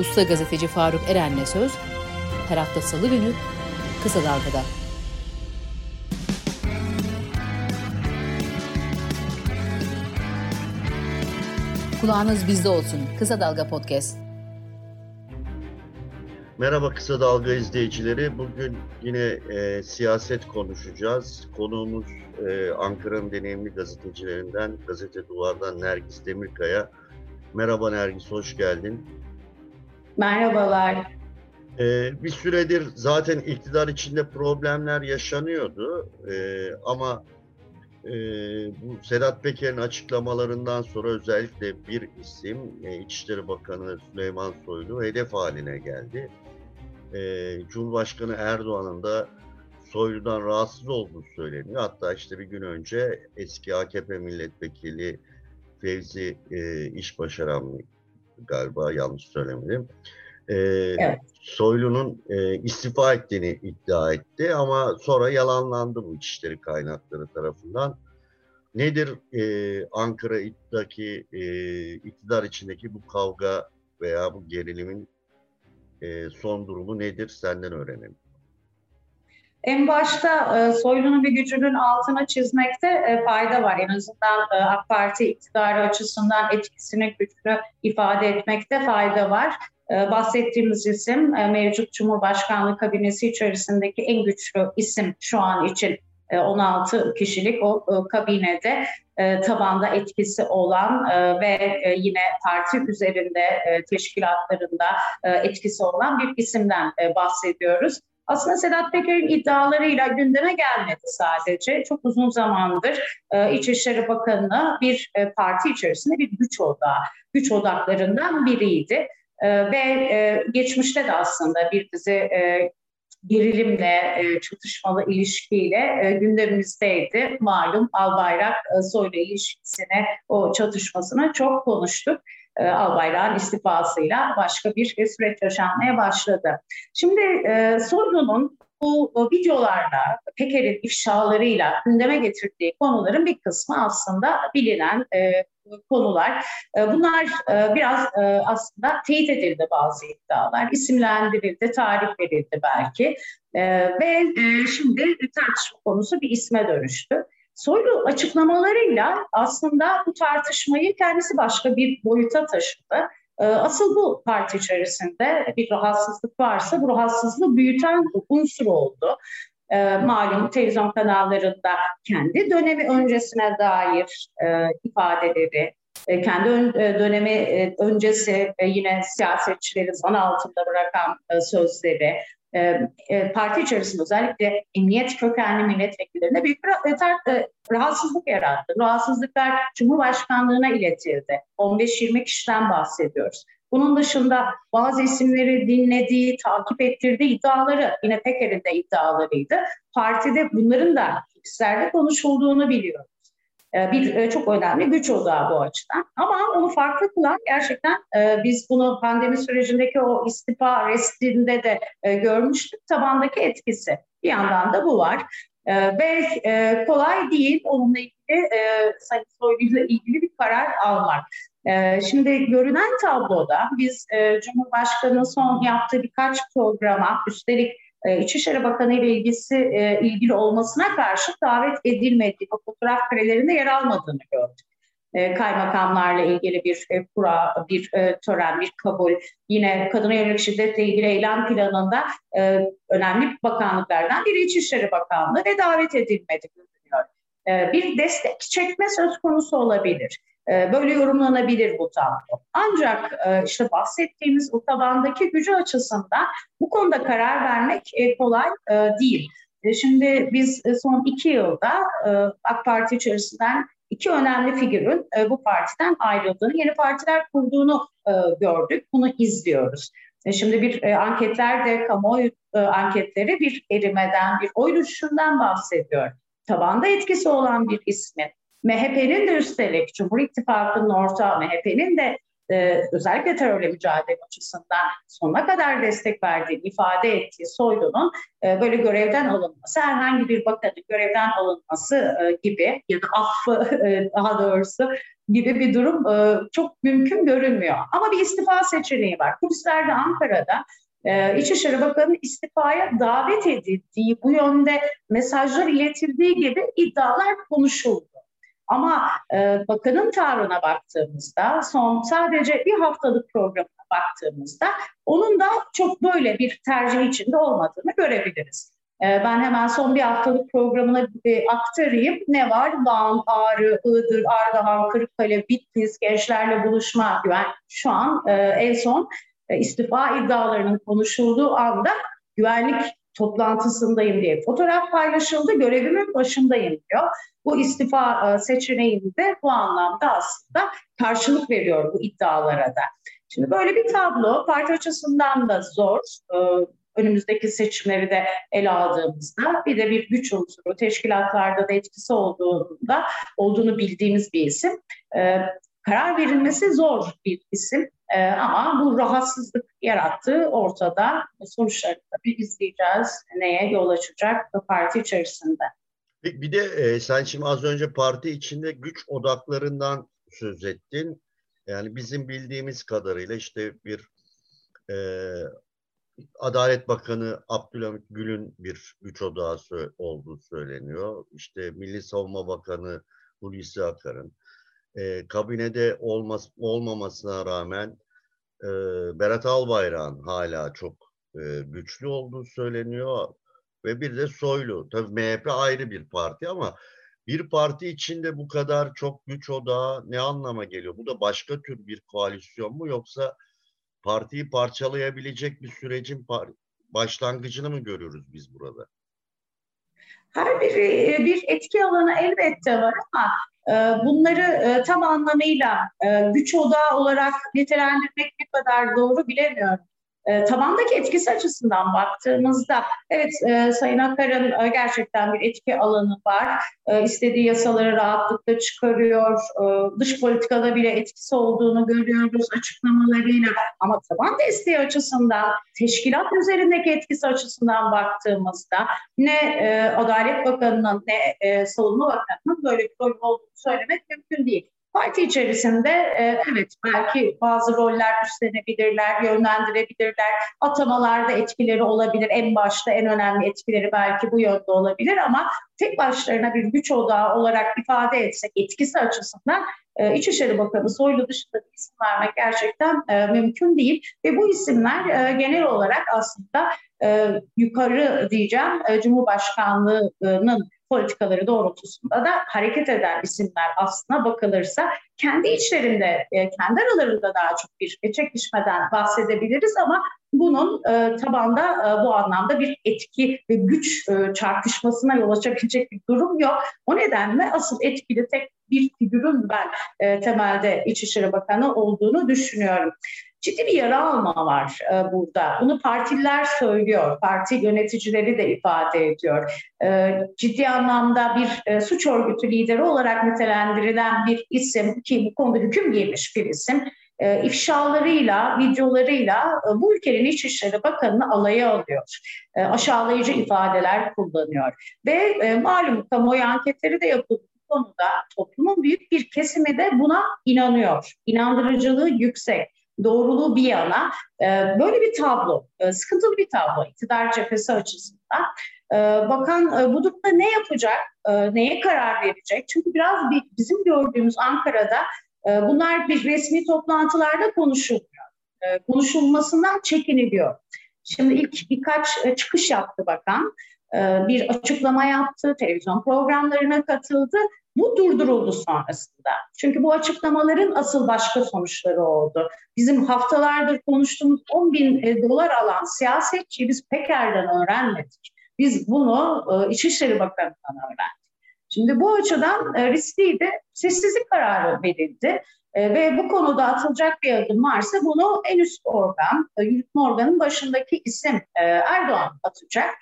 Usta gazeteci Faruk Eren'le söz her hafta salı günü Kısa Dalga'da. Kulağınız bizde olsun. Kısa Dalga Podcast. Merhaba Kısa Dalga izleyicileri. Bugün yine e, siyaset konuşacağız. Konuğumuz e, Ankara'nın deneyimli gazetecilerinden, Gazete Duvar'dan Nergis Demirkaya. Merhaba Nergis, hoş geldin. Merhabalar. Ee, bir süredir zaten iktidar içinde problemler yaşanıyordu ee, ama e, bu Sedat Peker'in açıklamalarından sonra özellikle bir isim e, İçişleri Bakanı Süleyman Soylu hedef haline geldi. E, Cumhurbaşkanı Erdoğan'ın da Soylu'dan rahatsız olduğu söyleniyor. Hatta işte bir gün önce eski AKP milletvekili Fevzi e, İş Başaran galiba yanlış söylemedim. E, evet. Soylu'nun e, istifa ettiğini iddia etti ama sonra yalanlandı bu İçişleri kaynakları tarafından. Nedir e, Ankara'daki e, iktidar içindeki bu kavga veya bu gerilimin e, son durumu nedir senden öğrenelim. En başta e, Soylu'nun bir gücünün altına çizmekte e, fayda var. En azından e, AK Parti iktidarı açısından etkisini, gücünü ifade etmekte fayda var. E, bahsettiğimiz isim e, mevcut Cumhurbaşkanlığı kabinesi içerisindeki en güçlü isim şu an için 16 e, kişilik o kabinede tabanda etkisi olan ve yine parti üzerinde teşkilatlarında etkisi olan bir isimden bahsediyoruz. Aslında Sedat Peker'in iddialarıyla gündeme gelmedi sadece. Çok uzun zamandır İçişleri Bakanı bir parti içerisinde bir güç odağı, güç odaklarından biriydi. Ve geçmişte de aslında bir dizi gerilimle, e, çatışmalı ilişkiyle e, gündemimizdeydi. Malum Albayrak e, Soylu ilişkisine, o çatışmasına çok konuştuk. E, Albayrak'ın istifasıyla başka bir süreç yaşanmaya başladı. Şimdi e, Soylu'nun bu videolarla, Peker'in ifşalarıyla gündeme getirdiği konuların bir kısmı aslında bilinen e, konular. E, bunlar e, biraz aslında teyit edildi bazı iddialar, isimlendirildi, tarif verildi belki ve şimdi tartışma konusu bir isme dönüştü. Soylu açıklamalarıyla aslında bu tartışmayı kendisi başka bir boyuta taşıdı. Asıl bu parti içerisinde bir rahatsızlık varsa bu rahatsızlığı büyüten unsur oldu. malum televizyon kanallarında kendi dönemi öncesine dair ifadeleri, kendi dönemi öncesi öncesi yine siyasetçileri zan altında bırakan sözleri, parti içerisinde özellikle emniyet kökenli milletvekillerine büyük bir rahatsızlık yarattı. Rahatsızlıklar Cumhurbaşkanlığına iletildi. 15-20 kişiden bahsediyoruz. Bunun dışında bazı isimleri dinlediği, takip ettirdiği iddiaları yine Peker'in de iddialarıydı. Partide bunların da kişilerde konuşulduğunu biliyoruz. Ee, bir e, çok önemli güç odağı bu açıdan. Ama onu farklı kılan gerçekten e, biz bunu pandemi sürecindeki o istifa restinde de e, görmüştük tabandaki etkisi. Bir yandan da bu var. Ve kolay değil onunla ilgili Sayın Soylu'yla ilgili bir karar almak. Şimdi görünen tabloda biz Cumhurbaşkanı'nın son yaptığı birkaç programa üstelik İçişleri Bakanı ile ilgisi e, ilgili olmasına karşı davet edilmediği, o fotoğraf karelerinde yer almadığını gördük. E, kaymakamlarla ilgili bir e, kura, bir e, tören, bir kabul, yine kadına yönelik şiddetle ilgili eylem planında önemli bakanlıklardan biri İçişleri Bakanlığı ve davet edilmedi görünüyor. E, bir destek çekme söz konusu olabilir. Ee, böyle yorumlanabilir bu tablo. Ancak e, işte bahsettiğimiz bu tabandaki gücü açısından bu konuda karar vermek e, kolay e, değil. Şimdi biz son iki yılda AK Parti içerisinden iki önemli figürün bu partiden ayrıldığını, yeni partiler kurduğunu gördük. Bunu izliyoruz. Şimdi bir anketler de kamuoyu anketleri bir erimeden, bir oy düşüşünden bahsediyor. Tabanda etkisi olan bir ismi MHP'nin de üstelik Cumhur İttifakı'nın ortağı MHP'nin de e, özellikle terörle mücadele açısından sonuna kadar destek verdiği, ifade ettiği Soylu'nun e, böyle görevden alınması, herhangi bir bakanın görevden alınması e, gibi ya da affı e, daha doğrusu gibi bir durum çok mümkün görünmüyor. Ama bir istifa seçeneği var. Kulislerde Ankara'da İçişleri Bakanı istifaya davet edildiği, bu yönde mesajlar iletildiği gibi iddialar konuşuldu. Ama e, bakanın tavrına baktığımızda, son sadece bir haftalık programına baktığımızda onun da çok böyle bir tercih içinde olmadığını görebiliriz. E, ben hemen son bir haftalık programına aktarayım. Ne var? Van, Ağrı, Iğdır, Ardahan, Kırıkkale, Bitlis, gençlerle buluşma güven. Şu an e, en son e, istifa iddialarının konuşulduğu anda güvenlik toplantısındayım diye fotoğraf paylaşıldı. Görevimin başındayım diyor. Bu istifa e, seçeneğini bu anlamda aslında karşılık veriyor bu iddialara da. Şimdi böyle bir tablo parti açısından da zor. E, önümüzdeki seçimleri de ele aldığımızda bir de bir güç unsuru teşkilatlarda da etkisi olduğunda olduğunu bildiğimiz bir isim. E, karar verilmesi zor bir isim ama bu rahatsızlık yarattığı ortada. Sonuçlarını tabii izleyeceğiz. Neye yol açacak bu parti içerisinde. Bir de e, sen şimdi az önce parti içinde güç odaklarından söz ettin. Yani bizim bildiğimiz kadarıyla işte bir e, Adalet Bakanı Abdülhamit Gül'ün bir güç odağı olduğu söyleniyor. İşte Milli Savunma Bakanı Hulusi Akar'ın. E, kabinede olmaz, olmamasına rağmen e, Berat Albayrak'ın hala çok e, güçlü olduğu söyleniyor ve bir de Soylu. Tabii MHP ayrı bir parti ama bir parti içinde bu kadar çok güç odağı ne anlama geliyor? Bu da başka tür bir koalisyon mu yoksa partiyi parçalayabilecek bir sürecin başlangıcını mı görüyoruz biz burada? Her biri e, bir etki alanı elbette var ama e, bunları e, tam anlamıyla güç odağı olarak nitelendirmek ne kadar doğru bilemiyorum. E, tabandaki etkisi açısından baktığımızda evet e, Sayın Akar'ın e, gerçekten bir etki alanı var. E, istediği yasaları rahatlıkla çıkarıyor. E, dış politikada bile etkisi olduğunu görüyoruz açıklamalarıyla. Ama taban desteği açısından, teşkilat üzerindeki etkisi açısından baktığımızda ne e, Adalet Bakanı'nın ne e, Savunma Bakanı'nın böyle bir rol olduğunu söylemek mümkün değil. Parti içerisinde e, evet belki bazı roller üstlenebilirler, yönlendirebilirler. Atamalarda etkileri olabilir. En başta en önemli etkileri belki bu yönde olabilir ama tek başlarına bir güç odağı olarak ifade etsek etkisi açısından e, İçişleri Bakanı Soylu dışında bir isim vermek gerçekten e, mümkün değil. Ve bu isimler e, genel olarak aslında e, yukarı diyeceğim e, Cumhurbaşkanlığı'nın politikaları doğrultusunda da hareket eden isimler aslına bakılırsa kendi içlerinde, e, kendi aralarında daha çok bir çekişmeden bahsedebiliriz ama bunun e, tabanda e, bu anlamda bir etki ve güç e, çarpışmasına yol açabilecek bir durum yok. O nedenle asıl etkili tek bir figürün ben temelde İçişleri Bakanı olduğunu düşünüyorum ciddi bir yara alma var e, burada. Bunu partililer söylüyor, parti yöneticileri de ifade ediyor. E, ciddi anlamda bir e, suç örgütü lideri olarak nitelendirilen bir isim ki bu konuda hüküm giymiş bir isim e, ifşalarıyla, videolarıyla e, bu ülkenin İçişleri Bakanı'nı alaya alıyor. E, aşağılayıcı ifadeler kullanıyor. Ve e, malum kamuoyu anketleri de yapıldı konuda toplumun büyük bir kesimi de buna inanıyor. İnandırıcılığı yüksek doğruluğu bir yana e, böyle bir tablo, e, sıkıntılı bir tablo iktidar cephesi açısından. E, bakan bu durumda ne yapacak, neye karar verecek? Çünkü biraz bir, bizim gördüğümüz Ankara'da bunlar bir resmi toplantılarda konuşulmuyor. Konuşulmasından çekiniliyor. Şimdi ilk birkaç çıkış yaptı bakan. Bir açıklama yaptı, televizyon programlarına katıldı bu durduruldu sonrasında. Çünkü bu açıklamaların asıl başka sonuçları oldu. Bizim haftalardır konuştuğumuz 10 bin e, dolar alan siyasetçi biz Peker'den öğrenmedik. Biz bunu e, İçişleri Bakanı'ndan öğrendik. Şimdi bu açıdan e, riskliydi. Sessizlik kararı verildi. ve bu konuda atılacak bir adım varsa bunu en üst organ, yürütme organın başındaki isim Erdoğan atacak.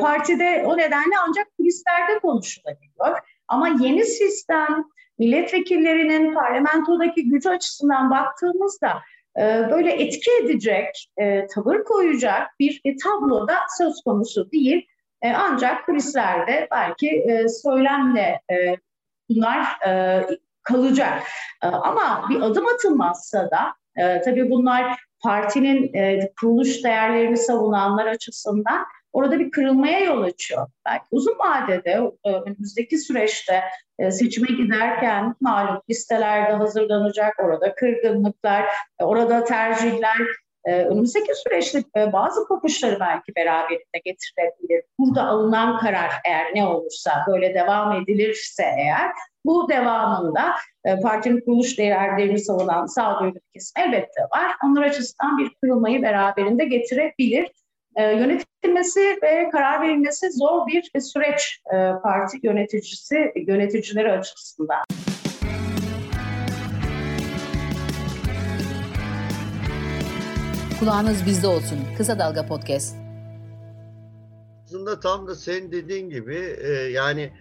partide o nedenle ancak kulislerde konuşulabiliyor. Ama yeni sistem milletvekillerinin parlamentodaki gücü açısından baktığımızda e, böyle etki edecek, e, tavır koyacak bir e, tablo da söz konusu değil. Ancak kulislerde belki söylemle bunlar kalacak. Ama bir adım atılmazsa da tabii bunlar partinin kuruluş değerlerini savunanlar açısından orada bir kırılmaya yol açıyor. Belki uzun vadede önümüzdeki süreçte seçime giderken malum listelerde hazırlanacak, orada kırgınlıklar, orada tercihler önümüzdeki süreçte e, bazı kopuşları belki beraberinde getirebilir. Burada alınan karar eğer ne olursa böyle devam edilirse eğer bu devamında e, partinin kuruluş değerlerini savunan sağduyulu kesim elbette var. Onlar açısından bir kırılmayı beraberinde getirebilir. E, yönetilmesi ve karar verilmesi zor bir süreç e, parti yöneticisi yöneticileri açısından. Kulağınız bizde olsun. Kısa Dalga Podcast. Aslında tam da sen dediğin gibi e, yani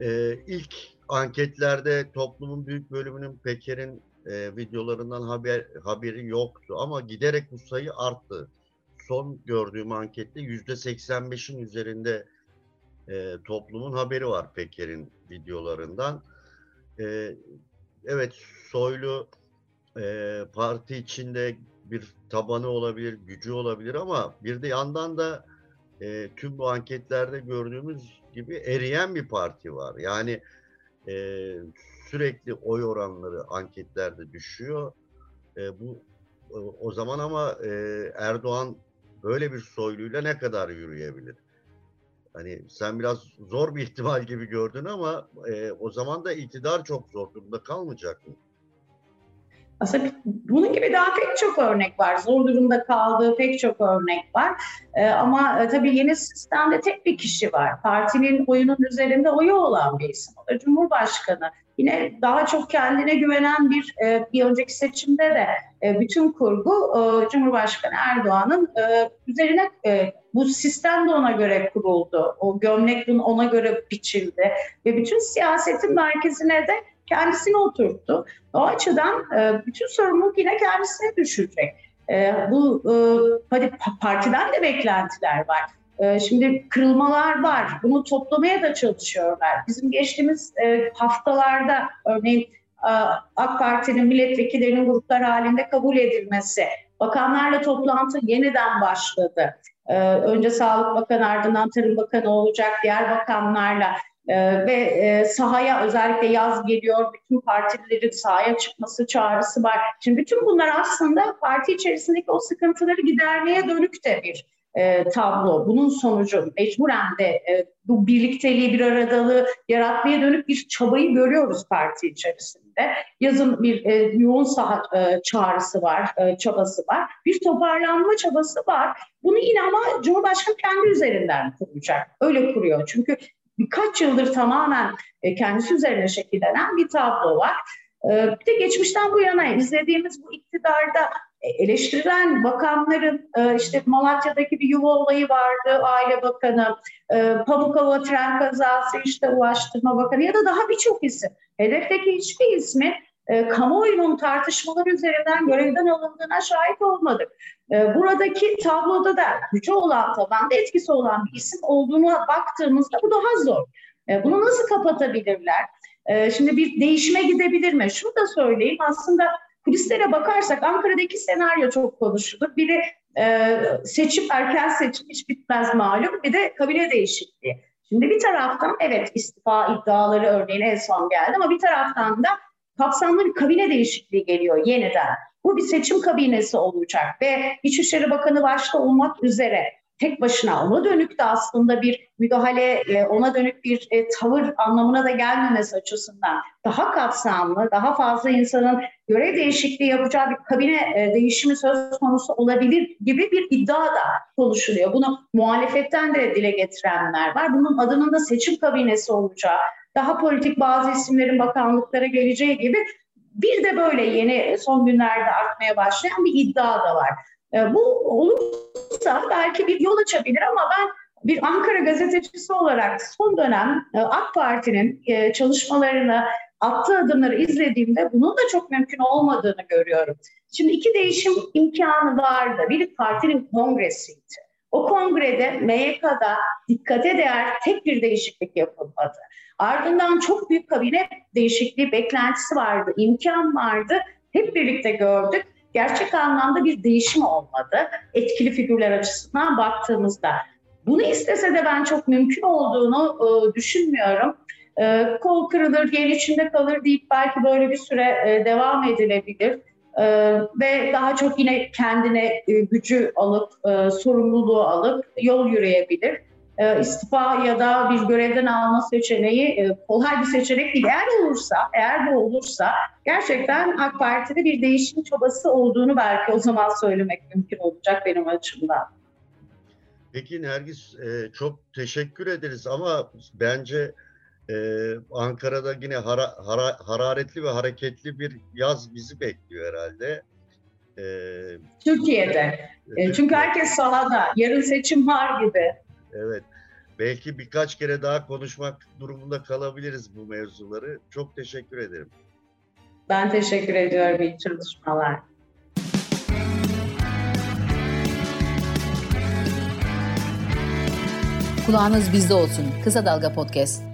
e, ilk anketlerde toplumun büyük bölümünün Peker'in e, videolarından haber haberi yoktu ama giderek bu sayı arttı. Son gördüğüm ankette yüzde 85'in üzerinde e, toplumun haberi var Peker'in videolarından. E, evet Soylu e, parti içinde bir tabanı olabilir, gücü olabilir ama bir de yandan da e, tüm bu anketlerde gördüğümüz gibi eriyen bir parti var. Yani e, sürekli oy oranları anketlerde düşüyor. E, bu o zaman ama e, Erdoğan böyle bir soyluyla ne kadar yürüyebilir? Hani sen biraz zor bir ihtimal gibi gördün ama e, o zaman da iktidar çok zor durumda kalmayacak mı? Aslında bunun gibi daha pek çok örnek var. Zor durumda kaldığı pek çok örnek var. Ee, ama e, tabii yeni sistemde tek bir kişi var. Partinin oyunun üzerinde oyu olan bir isim. O da Cumhurbaşkanı. Yine daha çok kendine güvenen bir e, bir önceki seçimde de e, bütün kurgu e, Cumhurbaşkanı Erdoğan'ın e, üzerine e, bu sistem de ona göre kuruldu. O gömlek ona göre biçildi ve bütün siyasetin merkezine de kendisini oturttu. O açıdan e, bütün sorumluluk yine kendisine düşecek. E, bu e, hadi partiden de beklentiler var. E, şimdi kırılmalar var. Bunu toplamaya da çalışıyorlar. Bizim geçtiğimiz e, haftalarda örneğin e, AK Parti'nin milletvekillerinin gruplar halinde kabul edilmesi, bakanlarla toplantı yeniden başladı. Ee, önce Sağlık Bakanı ardından Tarım Bakanı olacak diğer bakanlarla ee, ve e, sahaya özellikle yaz geliyor, bütün partilerin sahaya çıkması çağrısı var. Şimdi bütün bunlar aslında parti içerisindeki o sıkıntıları gidermeye dönük de bir e, tablo. Bunun sonucu mecburen de e, bu birlikteliği, bir aradalığı yaratmaya dönük bir çabayı görüyoruz parti içerisinde. Yazın bir e, yoğun saha e, çağrısı var, e, çabası var. Bir toparlanma çabası var. Bunu yine ama Cumhurbaşkanı kendi üzerinden kuracak. Öyle kuruyor. Çünkü birkaç yıldır tamamen e, kendisi üzerine şekillenen bir tablo var. E, bir de geçmişten bu yana izlediğimiz bu iktidarda eleştirilen bakanların işte Malatya'daki bir yuva olayı vardı, Aile Bakanı, Pamukova tren kazası, işte Ulaştırma Bakanı ya da daha birçok isim. Hedefteki hiçbir ismi e, kamuoyunun tartışmaları üzerinden görevden alındığına şahit olmadık. E, buradaki tabloda da gücü olan, tabanda etkisi olan bir isim olduğuna baktığımızda bu daha zor. E, bunu nasıl kapatabilirler? E, şimdi bir değişime gidebilir mi? Şunu da söyleyeyim aslında kulislere bakarsak Ankara'daki senaryo çok konuşulur. Biri e, seçim, erken seçim hiç bitmez malum. Bir de kabine değişikliği. Şimdi bir taraftan evet istifa iddiaları örneğin en son geldi ama bir taraftan da kapsamlı bir kabine değişikliği geliyor yeniden. Bu bir seçim kabinesi olacak ve İçişleri Bakanı başta olmak üzere tek başına ona dönük de aslında bir müdahale, e, ona dönük bir e, tavır anlamına da gelmemesi açısından daha kapsamlı, daha fazla insanın görev değişikliği yapacağı bir kabine e, değişimi söz konusu olabilir gibi bir iddia da konuşuluyor. Bunu muhalefetten de dile getirenler var. Bunun adının da seçim kabinesi olacağı, daha politik bazı isimlerin bakanlıklara geleceği gibi bir de böyle yeni son günlerde artmaya başlayan bir iddia da var. E, bu olursa belki bir yol açabilir ama ben bir Ankara gazetecisi olarak son dönem e, AK Parti'nin e, çalışmalarını, attığı adımları izlediğimde bunun da çok mümkün olmadığını görüyorum. Şimdi iki değişim imkanı vardı. Bir partinin kongresiydi. O kongrede MYK'da dikkate değer tek bir değişiklik yapılmadı. Ardından çok büyük kabine değişikliği beklentisi vardı, imkan vardı. Hep birlikte gördük. Gerçek anlamda bir değişim olmadı. Etkili figürler açısından baktığımızda. Bunu istese de ben çok mümkün olduğunu e, düşünmüyorum. E, kol kırılır, yer içinde kalır deyip belki böyle bir süre e, devam edilebilir. Ee, ve daha çok yine kendine e, gücü alıp, e, sorumluluğu alıp yol yürüyebilir. E, istifa ya da bir görevden alma seçeneği e, kolay bir seçenek değil. Eğer olursa, eğer bu olursa gerçekten AK Parti'de bir değişim çabası olduğunu belki o zaman söylemek mümkün olacak benim açımdan. Peki Nergis e, çok teşekkür ederiz ama bence ee, Ankara'da yine hara, hara, hararetli ve hareketli bir yaz bizi bekliyor herhalde. Ee, Türkiye'de. Çünkü herkes sahada. Yarın seçim var gibi. Evet. Belki birkaç kere daha konuşmak durumunda kalabiliriz bu mevzuları. Çok teşekkür ederim. Ben teşekkür ediyorum. İyi çalışmalar. Kulağınız bizde olsun. Kısa Dalga Podcast.